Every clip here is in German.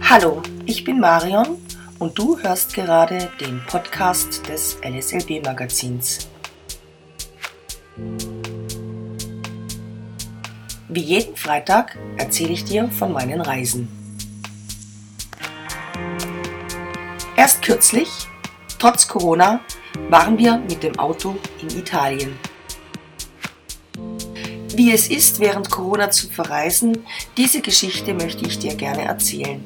Hallo, ich bin Marion und du hörst gerade den Podcast des LSLB Magazins. Wie jeden Freitag erzähle ich dir von meinen Reisen. Erst kürzlich, trotz Corona, waren wir mit dem Auto in Italien. Wie es ist, während Corona zu verreisen, diese Geschichte möchte ich dir gerne erzählen.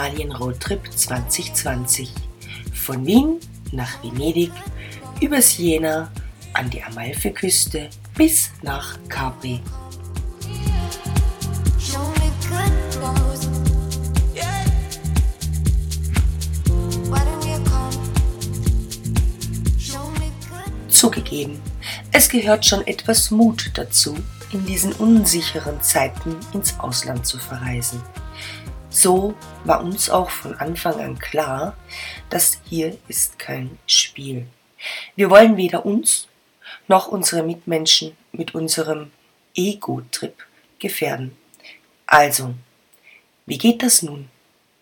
Italien Roadtrip 2020. Von Wien nach Venedig, übers Jena, an die Amalfiküste bis nach Capri. Zugegeben, es gehört schon etwas Mut dazu, in diesen unsicheren Zeiten ins Ausland zu verreisen. So war uns auch von Anfang an klar, dass hier ist kein Spiel. Wir wollen weder uns noch unsere Mitmenschen mit unserem Ego-Trip gefährden. Also, wie geht das nun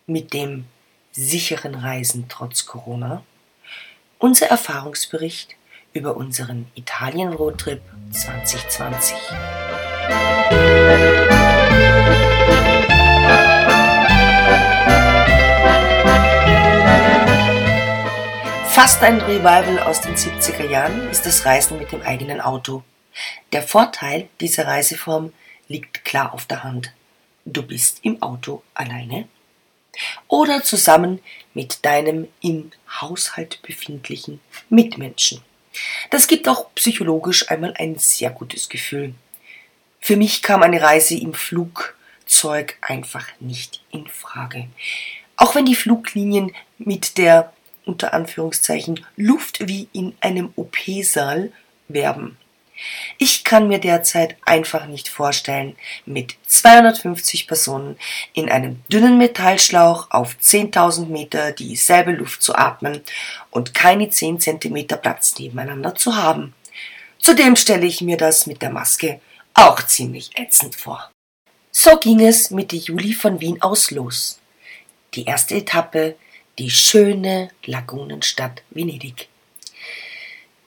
mit dem sicheren Reisen trotz Corona? Unser Erfahrungsbericht über unseren Italien-Roadtrip 2020. Fast ein Revival aus den 70er Jahren ist das Reisen mit dem eigenen Auto. Der Vorteil dieser Reiseform liegt klar auf der Hand. Du bist im Auto alleine oder zusammen mit deinem im Haushalt befindlichen Mitmenschen. Das gibt auch psychologisch einmal ein sehr gutes Gefühl. Für mich kam eine Reise im Flugzeug einfach nicht in Frage. Auch wenn die Fluglinien mit der unter Anführungszeichen Luft wie in einem OP-Saal werben. Ich kann mir derzeit einfach nicht vorstellen, mit 250 Personen in einem dünnen Metallschlauch auf 10.000 Meter dieselbe Luft zu atmen und keine 10 cm Platz nebeneinander zu haben. Zudem stelle ich mir das mit der Maske auch ziemlich ätzend vor. So ging es Mitte Juli von Wien aus los. Die erste Etappe, die schöne Lagunenstadt Venedig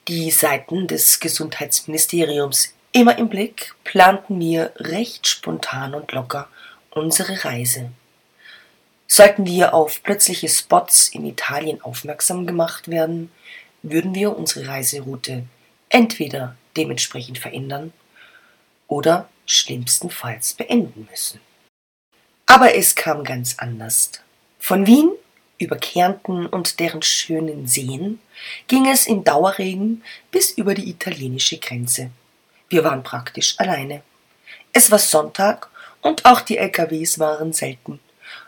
die Seiten des Gesundheitsministeriums immer im Blick, planten wir recht spontan und locker unsere Reise. Sollten wir auf plötzliche Spots in Italien aufmerksam gemacht werden, würden wir unsere Reiseroute entweder dementsprechend verändern oder schlimmstenfalls beenden müssen. Aber es kam ganz anders. Von Wien über Kärnten und deren schönen Seen ging es im Dauerregen bis über die italienische Grenze. Wir waren praktisch alleine. Es war Sonntag und auch die LKWs waren selten.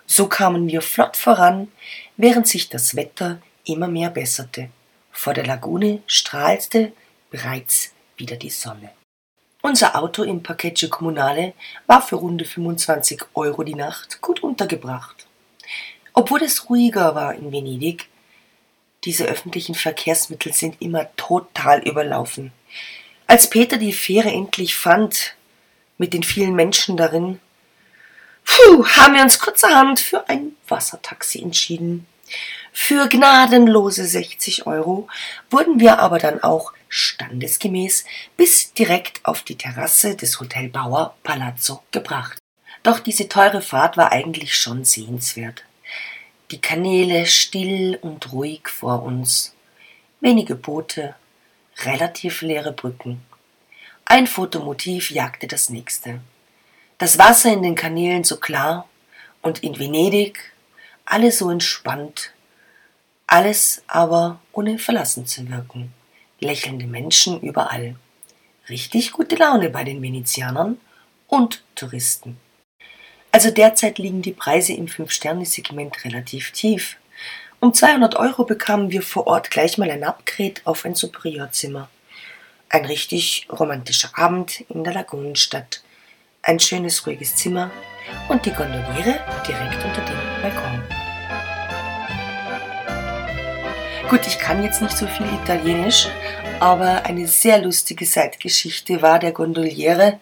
So kamen wir flott voran, während sich das Wetter immer mehr besserte. Vor der Lagune strahlte bereits wieder die Sonne. Unser Auto im Parcheggio Comunale war für runde 25 Euro die Nacht gut untergebracht. Obwohl es ruhiger war in Venedig, diese öffentlichen Verkehrsmittel sind immer total überlaufen. Als Peter die Fähre endlich fand, mit den vielen Menschen darin, puh, haben wir uns kurzerhand für ein Wassertaxi entschieden. Für gnadenlose 60 Euro wurden wir aber dann auch standesgemäß bis direkt auf die Terrasse des Hotel Bauer Palazzo gebracht. Doch diese teure Fahrt war eigentlich schon sehenswert die Kanäle still und ruhig vor uns, wenige Boote, relativ leere Brücken. Ein Fotomotiv jagte das nächste. Das Wasser in den Kanälen so klar und in Venedig alles so entspannt, alles aber ohne verlassen zu wirken. Lächelnde Menschen überall. Richtig gute Laune bei den Venezianern und Touristen. Also derzeit liegen die Preise im Fünf-Sterne-Segment relativ tief. Um 200 Euro bekamen wir vor Ort gleich mal ein Upgrade auf ein Superiorzimmer. Ein richtig romantischer Abend in der Lagunenstadt. Ein schönes, ruhiges Zimmer und die Gondoliere direkt unter dem Balkon. Gut, ich kann jetzt nicht so viel Italienisch, Aber eine sehr lustige Seitgeschichte war der Gondoliere,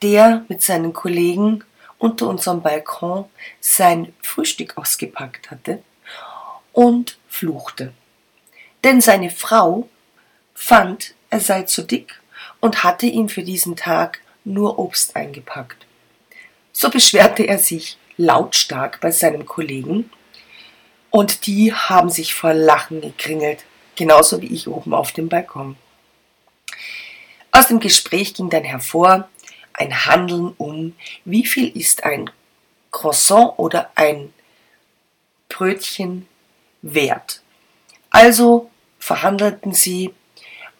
der mit seinen Kollegen unter unserem Balkon sein Frühstück ausgepackt hatte und fluchte. Denn seine Frau fand, er sei zu dick und hatte ihm für diesen Tag nur Obst eingepackt. So beschwerte er sich lautstark bei seinem Kollegen und die haben sich vor Lachen gekringelt, genauso wie ich oben auf dem Balkon. Aus dem Gespräch ging dann hervor ein Handeln um, wie viel ist ein Croissant oder ein Brötchen wert. Also verhandelten sie,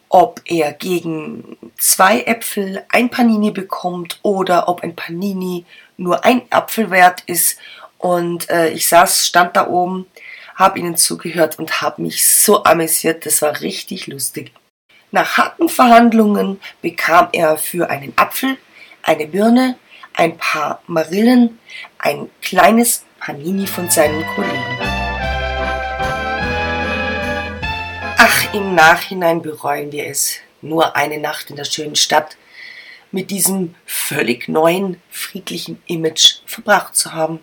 ob er gegen zwei Äpfel ein Panini bekommt oder ob ein Panini nur ein Apfel wert ist. Und äh, ich saß, stand da oben, habe ihnen zugehört und habe mich so amüsiert. Das war richtig lustig. Nach harten Verhandlungen bekam er für einen Apfel, eine Birne, ein paar Marillen, ein kleines Panini von seinen Kollegen. Ach, im Nachhinein bereuen wir es, nur eine Nacht in der schönen Stadt mit diesem völlig neuen, friedlichen Image verbracht zu haben.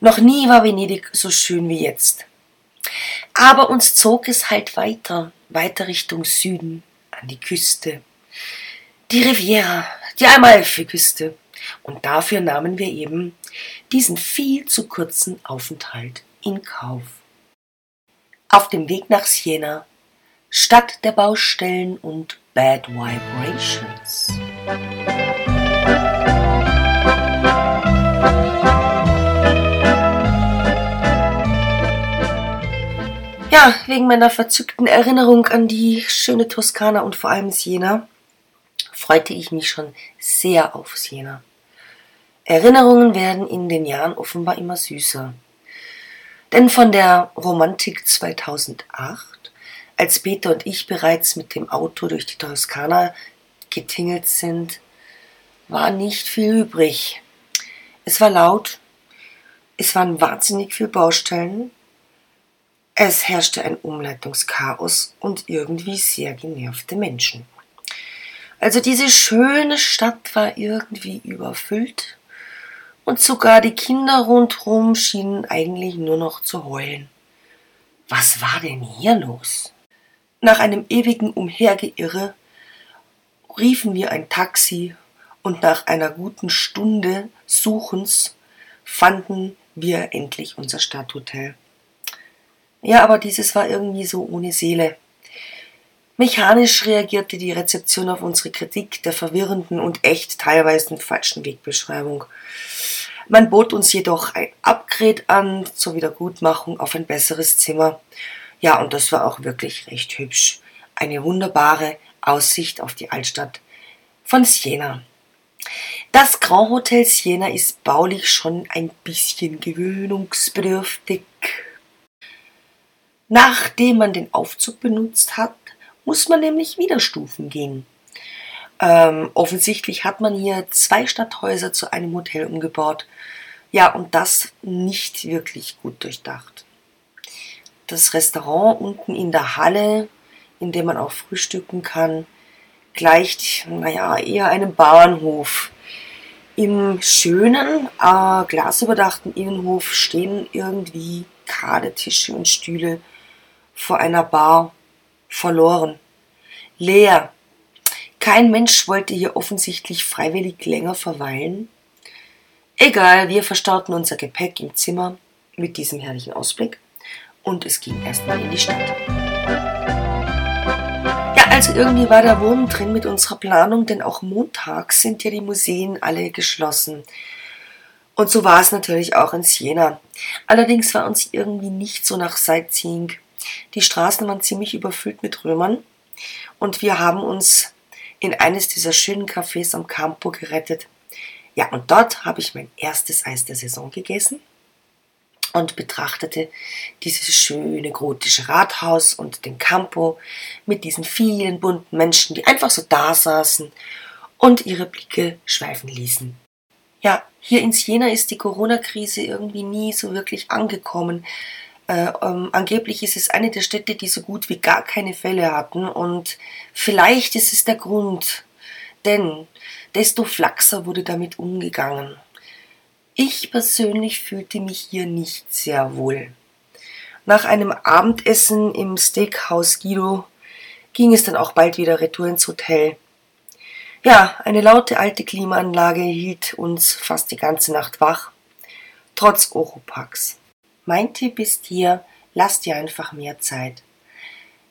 Noch nie war Venedig so schön wie jetzt. Aber uns zog es halt weiter, weiter Richtung Süden, an die Küste. Die Riviera, die Amalfi-Küste. Und dafür nahmen wir eben diesen viel zu kurzen Aufenthalt in Kauf auf dem Weg nach Siena, Stadt der Baustellen und Bad Vibrations. Ja, wegen meiner verzückten Erinnerung an die schöne Toskana und vor allem Siena freute ich mich schon sehr auf Siena. Erinnerungen werden in den Jahren offenbar immer süßer. Denn von der Romantik 2008, als Peter und ich bereits mit dem Auto durch die Toskana getingelt sind, war nicht viel übrig. Es war laut, es waren wahnsinnig viele Baustellen, es herrschte ein Umleitungschaos und irgendwie sehr genervte Menschen. Also diese schöne Stadt war irgendwie überfüllt und sogar die Kinder rundherum schienen eigentlich nur noch zu heulen. Was war denn hier los? Nach einem ewigen Umhergeirre riefen wir ein Taxi und nach einer guten Stunde Suchens fanden wir endlich unser Stadthotel. Ja, aber dieses war irgendwie so ohne Seele. Mechanisch reagierte die Rezeption auf unsere Kritik der verwirrenden und echt teilweise falschen Wegbeschreibung. Man bot uns jedoch ein Upgrade an zur Wiedergutmachung auf ein besseres Zimmer. Ja, und das war auch wirklich recht hübsch. Eine wunderbare Aussicht auf die Altstadt von Siena. Das Grand Hotel Siena ist baulich schon ein bisschen gewöhnungsbedürftig. Nachdem man den Aufzug benutzt hat, muss man nämlich wieder Stufen gehen. Ähm, offensichtlich hat man hier zwei Stadthäuser zu einem Hotel umgebaut. Ja, und das nicht wirklich gut durchdacht. Das Restaurant unten in der Halle, in dem man auch frühstücken kann, gleicht, naja, eher einem Bahnhof. Im schönen, äh, glasüberdachten Innenhof stehen irgendwie gerade Tische und Stühle vor einer Bar verloren. Leer, kein Mensch wollte hier offensichtlich freiwillig länger verweilen. Egal, wir verstauten unser Gepäck im Zimmer mit diesem herrlichen Ausblick und es ging erstmal in die Stadt. Ja, also irgendwie war der Wurm drin mit unserer Planung, denn auch montags sind ja die Museen alle geschlossen. Und so war es natürlich auch in Siena. Allerdings war uns irgendwie nicht so nach Sightseeing. Die Straßen waren ziemlich überfüllt mit Römern und wir haben uns in eines dieser schönen Cafés am Campo gerettet. Ja, und dort habe ich mein erstes Eis der Saison gegessen und betrachtete dieses schöne gotische Rathaus und den Campo mit diesen vielen bunten Menschen, die einfach so da saßen und ihre Blicke schweifen ließen. Ja, hier in Siena ist die Corona-Krise irgendwie nie so wirklich angekommen. Äh, ähm, angeblich ist es eine der Städte, die so gut wie gar keine Fälle hatten und vielleicht ist es der Grund, denn desto flachser wurde damit umgegangen. Ich persönlich fühlte mich hier nicht sehr wohl. Nach einem Abendessen im Steakhouse Guido ging es dann auch bald wieder retour ins Hotel. Ja, eine laute alte Klimaanlage hielt uns fast die ganze Nacht wach, trotz Oropax. Mein Tipp ist hier, lasst dir einfach mehr Zeit.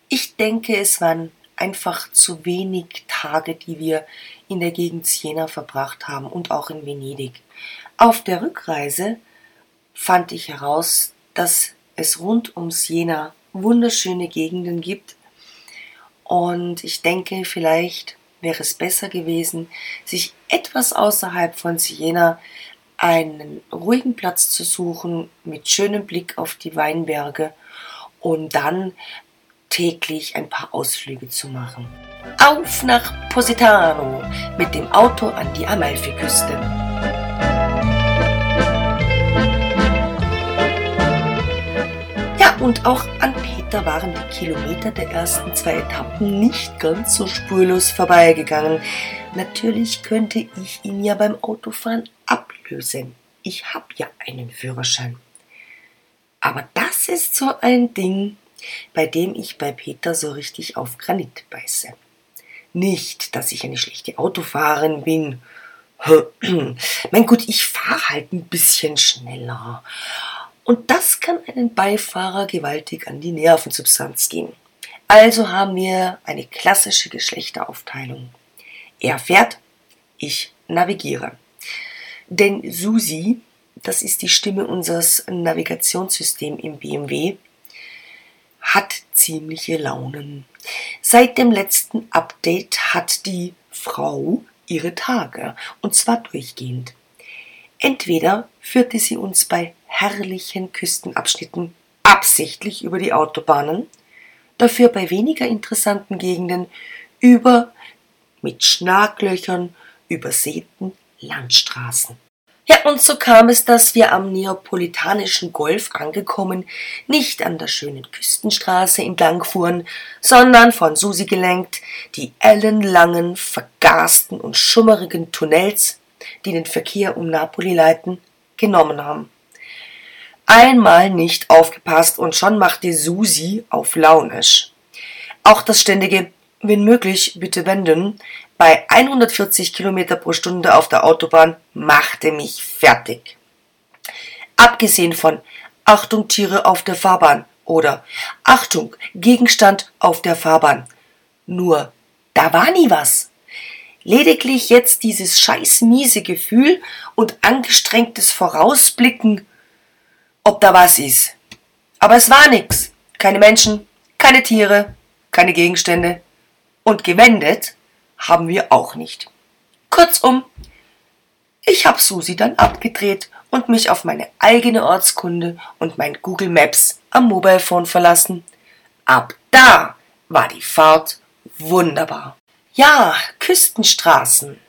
Ich denke, es waren einfach zu wenig Tage, die wir in der Gegend Siena verbracht haben und auch in Venedig. Auf der Rückreise fand ich heraus, dass es rund um Siena wunderschöne Gegenden gibt. Und ich denke, vielleicht wäre es besser gewesen, sich etwas außerhalb von Siena einen ruhigen Platz zu suchen mit schönem Blick auf die Weinberge und dann täglich ein paar Ausflüge zu machen. Auf nach Positano mit dem Auto an die Amalfiküste. Ja, und auch an Peter waren die Kilometer der ersten zwei Etappen nicht ganz so spurlos vorbeigegangen. Natürlich könnte ich ihn ja beim Autofahren ablösen. Ich habe ja einen Führerschein. Aber das ist so ein Ding, bei dem ich bei Peter so richtig auf Granit beiße. Nicht, dass ich eine schlechte Autofahrerin bin. mein Gott, ich fahre halt ein bisschen schneller. Und das kann einen Beifahrer gewaltig an die Nervensubstanz gehen. Also haben wir eine klassische Geschlechteraufteilung. Er fährt, ich navigiere. Denn Susi, das ist die Stimme unseres Navigationssystems im BMW, hat ziemliche Launen. Seit dem letzten Update hat die Frau ihre Tage, und zwar durchgehend. Entweder führte sie uns bei herrlichen Küstenabschnitten absichtlich über die Autobahnen, dafür bei weniger interessanten Gegenden über mit Schlaglöchern übersäten Landstraßen. Ja, und so kam es, dass wir am neapolitanischen Golf angekommen, nicht an der schönen Küstenstraße entlang fuhren, sondern von Susi gelenkt, die ellenlangen, vergasten und schummerigen Tunnels, die den Verkehr um Napoli leiten, genommen haben. Einmal nicht aufgepasst und schon machte Susi auf launisch. Auch das ständige, wenn möglich, bitte wenden, bei 140 Kilometer pro Stunde auf der Autobahn machte mich fertig. Abgesehen von Achtung Tiere auf der Fahrbahn oder Achtung Gegenstand auf der Fahrbahn. Nur, da war nie was. Lediglich jetzt dieses scheiß miese Gefühl und angestrengtes Vorausblicken, ob da was ist. Aber es war nix. Keine Menschen, keine Tiere, keine Gegenstände. Und gewendet haben wir auch nicht. Kurzum, ich habe Susi dann abgedreht und mich auf meine eigene Ortskunde und mein Google Maps am Mobilephone verlassen. Ab da war die Fahrt wunderbar. Ja, Küstenstraßen.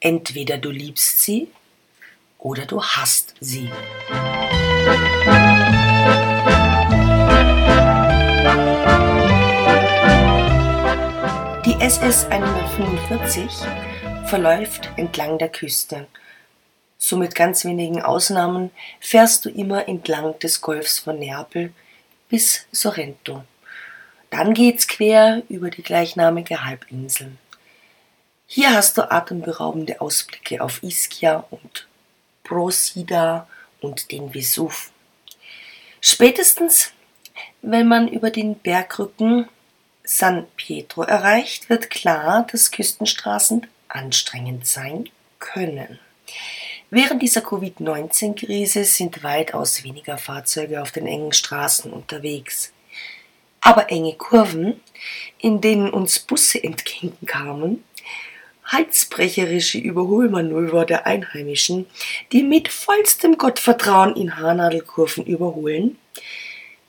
Entweder du liebst sie oder du hasst sie. Die SS 145 verläuft entlang der Küste. So mit ganz wenigen Ausnahmen fährst du immer entlang des Golfs von Neapel bis Sorrento. Dann geht's quer über die gleichnamige Halbinsel. Hier hast du atemberaubende Ausblicke auf Ischia und Procida und den Vesuv. Spätestens, wenn man über den Bergrücken San Pietro erreicht, wird klar, dass Küstenstraßen anstrengend sein können. Während dieser Covid-19-Krise sind weitaus weniger Fahrzeuge auf den engen Straßen unterwegs. Aber enge Kurven, in denen uns Busse entgegenkamen, halsbrecherische Überholmanöver der Einheimischen, die mit vollstem Gottvertrauen in Haarnadelkurven überholen,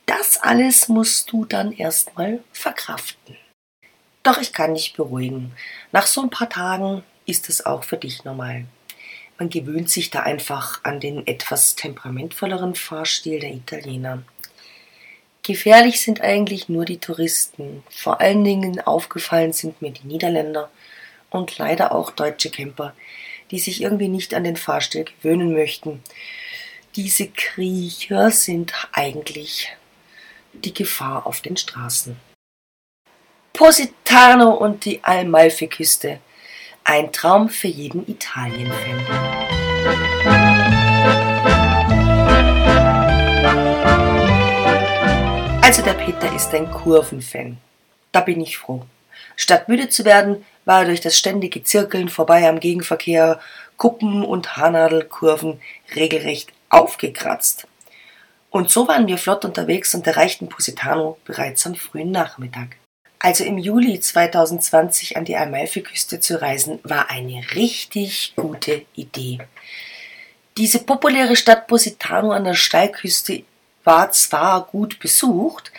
das alles musst du dann erstmal verkraften. Doch ich kann dich beruhigen. Nach so ein paar Tagen ist es auch für dich normal. Man gewöhnt sich da einfach an den etwas temperamentvolleren Fahrstil der Italiener. Gefährlich sind eigentlich nur die Touristen. Vor allen Dingen aufgefallen sind mir die Niederländer und leider auch deutsche Camper, die sich irgendwie nicht an den Fahrstil gewöhnen möchten. Diese Kriecher sind eigentlich die Gefahr auf den Straßen. Positano und die Amalfiküste. Ein Traum für jeden Italien-Fan. Also der Peter ist ein Kurvenfan. Da bin ich froh. Statt müde zu werden, war er durch das ständige Zirkeln vorbei am Gegenverkehr, Kuppen und Haarnadelkurven regelrecht aufgekratzt. Und so waren wir flott unterwegs und erreichten Positano bereits am frühen Nachmittag. Also im Juli 2020 an die Amalfiküste zu reisen, war eine richtig gute Idee. Diese populäre Stadt Positano an der Steilküste war zwar gut besucht,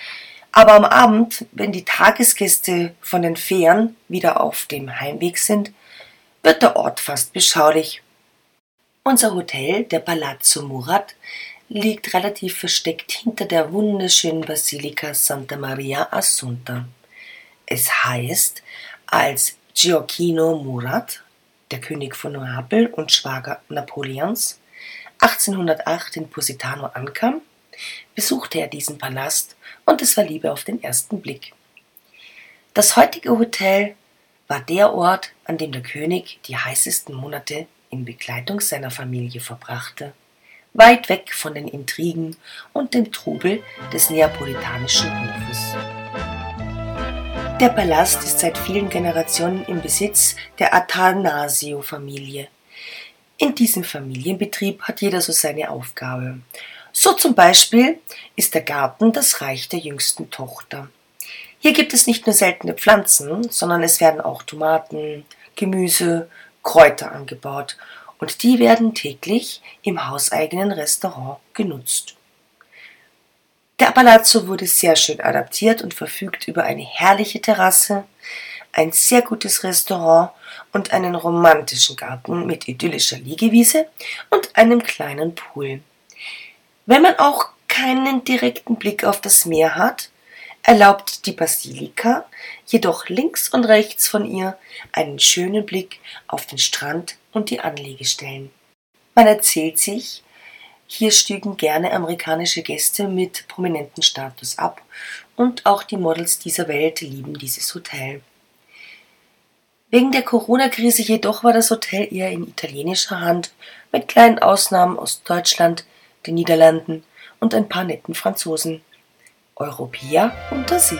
aber am Abend, wenn die Tagesgäste von den Fähren wieder auf dem Heimweg sind, wird der Ort fast beschaulich. Unser Hotel, der Palazzo Murat, liegt relativ versteckt hinter der wunderschönen Basilika Santa Maria Assunta. Es heißt, als Gioacchino Murat, der König von Neapel und Schwager Napoleons, 1808 in Positano ankam, besuchte er diesen Palast und es war Liebe auf den ersten Blick. Das heutige Hotel war der Ort, an dem der König die heißesten Monate in Begleitung seiner Familie verbrachte, weit weg von den Intrigen und dem Trubel des neapolitanischen Hofes. Der Palast ist seit vielen Generationen im Besitz der Athanasio-Familie. In diesem Familienbetrieb hat jeder so seine Aufgabe. So zum Beispiel ist der Garten das Reich der jüngsten Tochter. Hier gibt es nicht nur seltene Pflanzen, sondern es werden auch Tomaten, Gemüse, Kräuter angebaut und die werden täglich im hauseigenen Restaurant genutzt. Der Palazzo wurde sehr schön adaptiert und verfügt über eine herrliche Terrasse, ein sehr gutes Restaurant und einen romantischen Garten mit idyllischer Liegewiese und einem kleinen Pool. Wenn man auch keinen direkten Blick auf das Meer hat, erlaubt die Basilika jedoch links und rechts von ihr einen schönen Blick auf den Strand und die Anlegestellen. Man erzählt sich, hier stiegen gerne amerikanische Gäste mit prominenten Status ab und auch die Models dieser Welt lieben dieses Hotel. Wegen der Corona-Krise jedoch war das Hotel eher in italienischer Hand, mit kleinen Ausnahmen aus Deutschland, den Niederlanden und ein paar netten Franzosen. Europäer unter sich.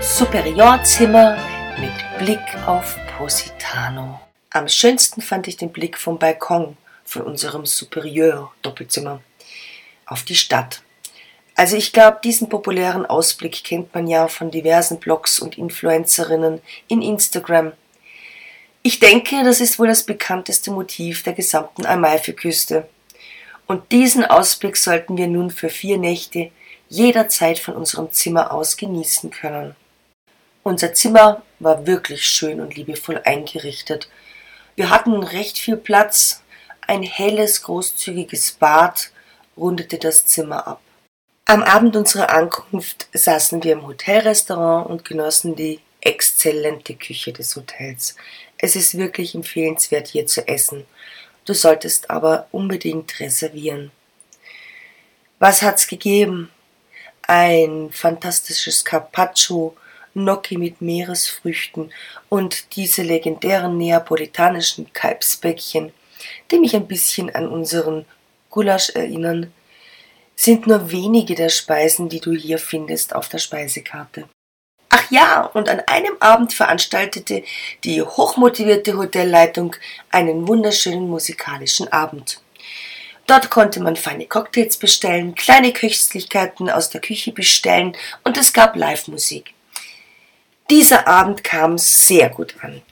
Superiorzimmer mit Blick auf Positano. Am schönsten fand ich den Blick vom Balkon von unserem Superieur-Doppelzimmer auf die Stadt. Also ich glaube, diesen populären Ausblick kennt man ja von diversen Blogs und Influencerinnen in Instagram. Ich denke, das ist wohl das bekannteste Motiv der gesamten Amalfiküste. Und diesen Ausblick sollten wir nun für vier Nächte jederzeit von unserem Zimmer aus genießen können. Unser Zimmer war wirklich schön und liebevoll eingerichtet. Wir hatten recht viel Platz, ein helles, großzügiges Bad rundete das Zimmer ab. Am Abend unserer Ankunft saßen wir im Hotelrestaurant und genossen die exzellente Küche des Hotels. Es ist wirklich empfehlenswert, hier zu essen. Du solltest aber unbedingt reservieren. Was hat's gegeben? Ein fantastisches Carpaccio, Gnocchi mit Meeresfrüchten und diese legendären neapolitanischen Kalbsbäckchen die mich ein bisschen an unseren Gulasch erinnern, sind nur wenige der Speisen, die du hier findest auf der Speisekarte. Ach ja, und an einem Abend veranstaltete die hochmotivierte Hotelleitung einen wunderschönen musikalischen Abend. Dort konnte man feine Cocktails bestellen, kleine Köstlichkeiten aus der Küche bestellen und es gab Live-Musik. Dieser Abend kam sehr gut an.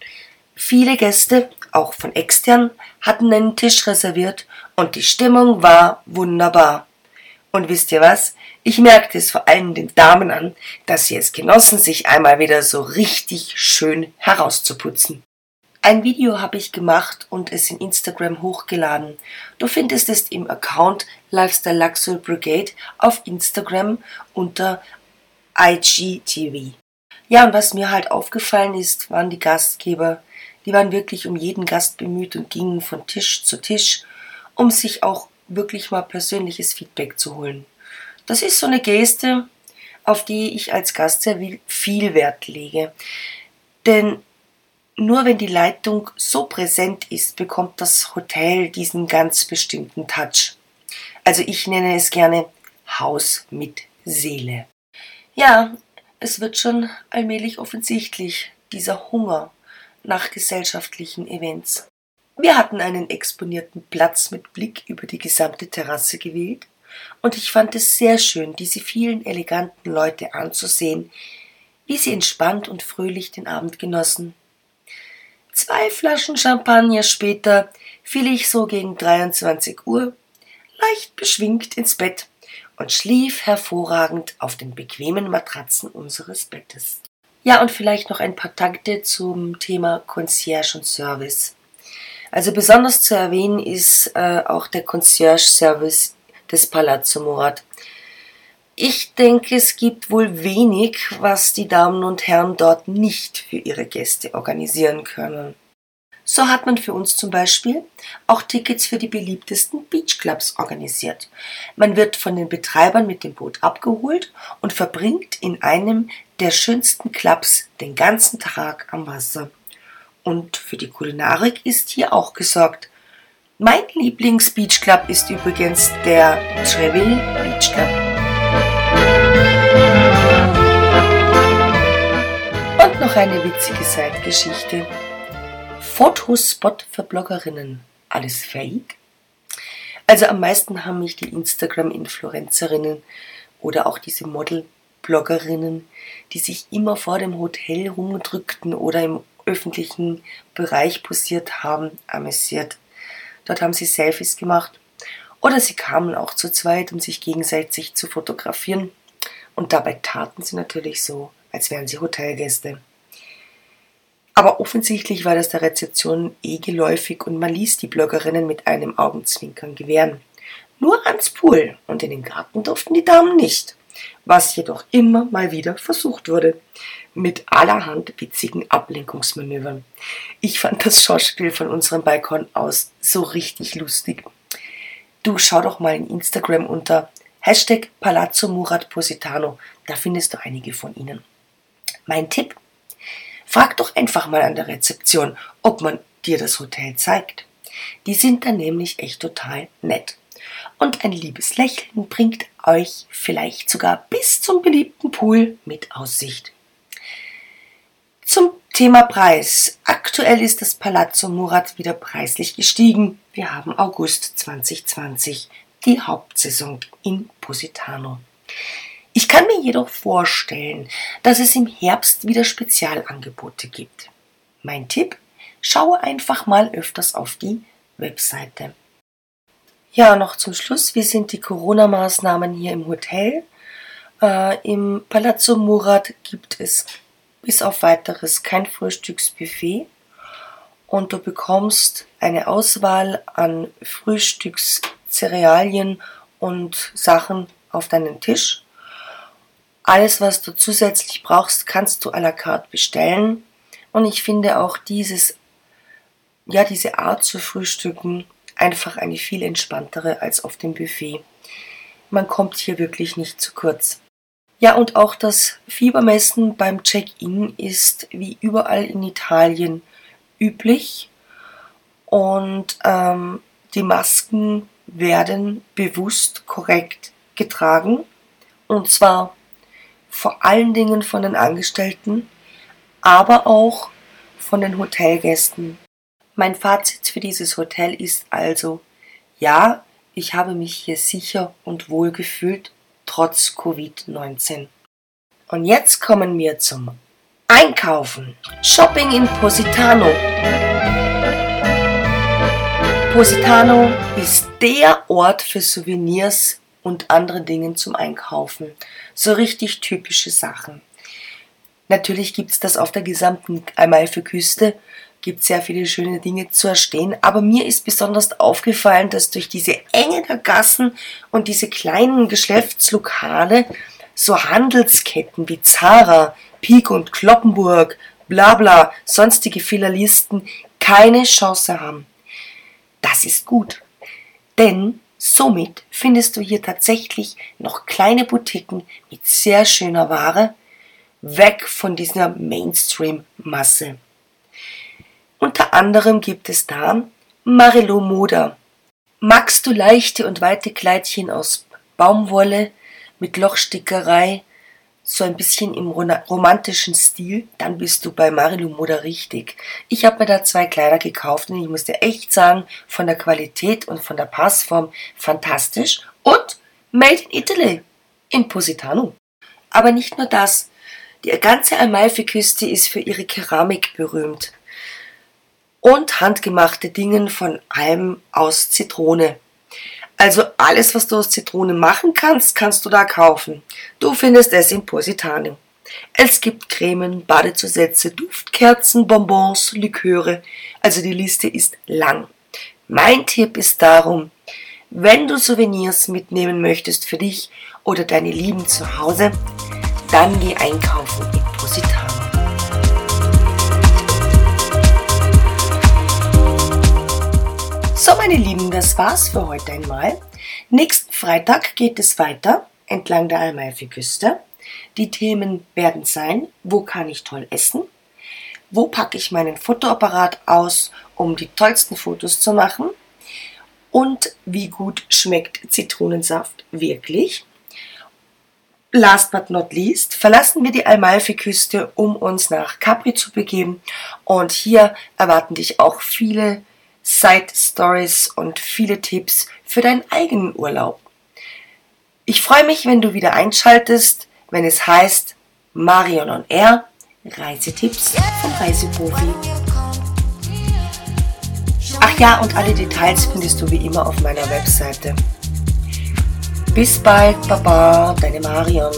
Viele Gäste, auch von extern, hatten einen Tisch reserviert und die Stimmung war wunderbar. Und wisst ihr was? Ich merkte es vor allem den Damen an, dass sie es genossen, sich einmal wieder so richtig schön herauszuputzen. Ein Video habe ich gemacht und es in Instagram hochgeladen. Du findest es im Account Lifestyle Luxury Brigade auf Instagram unter IGTV. Ja, und was mir halt aufgefallen ist, waren die Gastgeber. Die waren wirklich um jeden Gast bemüht und gingen von Tisch zu Tisch, um sich auch wirklich mal persönliches Feedback zu holen. Das ist so eine Geste, auf die ich als Gast sehr viel Wert lege. Denn nur wenn die Leitung so präsent ist, bekommt das Hotel diesen ganz bestimmten Touch. Also ich nenne es gerne Haus mit Seele. Ja, es wird schon allmählich offensichtlich, dieser Hunger nach gesellschaftlichen Events. Wir hatten einen exponierten Platz mit Blick über die gesamte Terrasse gewählt, und ich fand es sehr schön, diese vielen eleganten Leute anzusehen, wie sie entspannt und fröhlich den Abend genossen. Zwei Flaschen Champagner später fiel ich so gegen 23 Uhr leicht beschwingt ins Bett und schlief hervorragend auf den bequemen Matratzen unseres Bettes. Ja, und vielleicht noch ein paar Takte zum Thema Concierge und Service. Also besonders zu erwähnen ist äh, auch der Concierge Service des Palazzo Murat. Ich denke, es gibt wohl wenig, was die Damen und Herren dort nicht für ihre Gäste organisieren können. So hat man für uns zum Beispiel auch Tickets für die beliebtesten Beachclubs organisiert. Man wird von den Betreibern mit dem Boot abgeholt und verbringt in einem der schönsten Clubs den ganzen Tag am Wasser. Und für die Kulinarik ist hier auch gesorgt. Mein Lieblings-Beachclub ist übrigens der Treville Beach Club. Und noch eine witzige Seitengeschichte. Fotospot für Bloggerinnen. Alles fake? Also am meisten haben mich die Instagram-Influencerinnen oder auch diese Model-Bloggerinnen, die sich immer vor dem Hotel rumdrückten oder im öffentlichen Bereich posiert haben, amüsiert. Dort haben sie Selfies gemacht oder sie kamen auch zu zweit, um sich gegenseitig zu fotografieren. Und dabei taten sie natürlich so, als wären sie Hotelgäste. Aber offensichtlich war das der Rezeption eh geläufig und man ließ die Bloggerinnen mit einem Augenzwinkern gewähren. Nur ans Pool und in den Garten durften die Damen nicht, was jedoch immer mal wieder versucht wurde, mit allerhand witzigen Ablenkungsmanövern. Ich fand das Schauspiel von unserem Balkon aus so richtig lustig. Du schau doch mal in Instagram unter Hashtag Palazzo Murat Positano, da findest du einige von ihnen. Mein Tipp, Frag doch einfach mal an der Rezeption, ob man dir das Hotel zeigt. Die sind dann nämlich echt total nett. Und ein liebes Lächeln bringt euch vielleicht sogar bis zum beliebten Pool mit Aussicht. Zum Thema Preis. Aktuell ist das Palazzo Murat wieder preislich gestiegen. Wir haben August 2020, die Hauptsaison in Positano. Ich kann mir jedoch vorstellen, dass es im Herbst wieder Spezialangebote gibt. Mein Tipp, schaue einfach mal öfters auf die Webseite. Ja, noch zum Schluss, wie sind die Corona-Maßnahmen hier im Hotel? Äh, Im Palazzo Murat gibt es bis auf weiteres kein Frühstücksbuffet und du bekommst eine Auswahl an Frühstückscerealien und Sachen auf deinen Tisch alles, was du zusätzlich brauchst, kannst du à la carte bestellen. Und ich finde auch dieses, ja, diese Art zu frühstücken einfach eine viel entspanntere als auf dem Buffet. Man kommt hier wirklich nicht zu kurz. Ja, und auch das Fiebermessen beim Check-in ist wie überall in Italien üblich. Und ähm, die Masken werden bewusst korrekt getragen. Und zwar vor allen Dingen von den Angestellten, aber auch von den Hotelgästen. Mein Fazit für dieses Hotel ist also, ja, ich habe mich hier sicher und wohl gefühlt, trotz Covid-19. Und jetzt kommen wir zum Einkaufen. Shopping in Positano. Positano ist der Ort für Souvenirs und andere Dinge zum Einkaufen. So richtig typische Sachen. Natürlich gibt es das auf der gesamten Amalfi-Küste, gibt sehr viele schöne Dinge zu erstehen, aber mir ist besonders aufgefallen, dass durch diese Enge der Gassen und diese kleinen Geschäftslokale so Handelsketten wie Zara, Pik und Kloppenburg, Blabla, sonstige Filialisten keine Chance haben. Das ist gut, denn somit findest du hier tatsächlich noch kleine Boutiquen mit sehr schöner Ware, weg von dieser Mainstream-Masse. Unter anderem gibt es da Marilou Moda. Magst du leichte und weite Kleidchen aus Baumwolle mit Lochstickerei, so ein bisschen im romantischen Stil, dann bist du bei Marilou Moda richtig. Ich habe mir da zwei Kleider gekauft und ich muss dir echt sagen, von der Qualität und von der Passform fantastisch und made in Italy, in Positano. Aber nicht nur das, die ganze Amalfi-Küste ist für ihre Keramik berühmt. Und handgemachte Dinge von allem aus Zitrone. Also alles, was du aus Zitrone machen kannst, kannst du da kaufen. Du findest es in Positano. Es gibt Cremen, Badezusätze, Duftkerzen, Bonbons, Liköre. Also die Liste ist lang. Mein Tipp ist darum, wenn du Souvenirs mitnehmen möchtest für dich oder deine Lieben zu Hause, dann geh einkaufen in Positano. So, meine Lieben, das war's für heute einmal. Nächsten Freitag geht es weiter entlang der Amalfi-Küste. Die Themen werden sein, wo kann ich toll essen? Wo packe ich meinen Fotoapparat aus, um die tollsten Fotos zu machen? Und wie gut schmeckt Zitronensaft wirklich? Last but not least verlassen wir die Amalfi-Küste, um uns nach Capri zu begeben. Und hier erwarten dich auch viele Side-Stories und viele Tipps für deinen eigenen Urlaub. Ich freue mich, wenn du wieder einschaltest, wenn es heißt Marion on Air, Reisetipps vom Reiseprofi. Ach ja, und alle Details findest du wie immer auf meiner Webseite. Bis bald, Baba, deine Marion.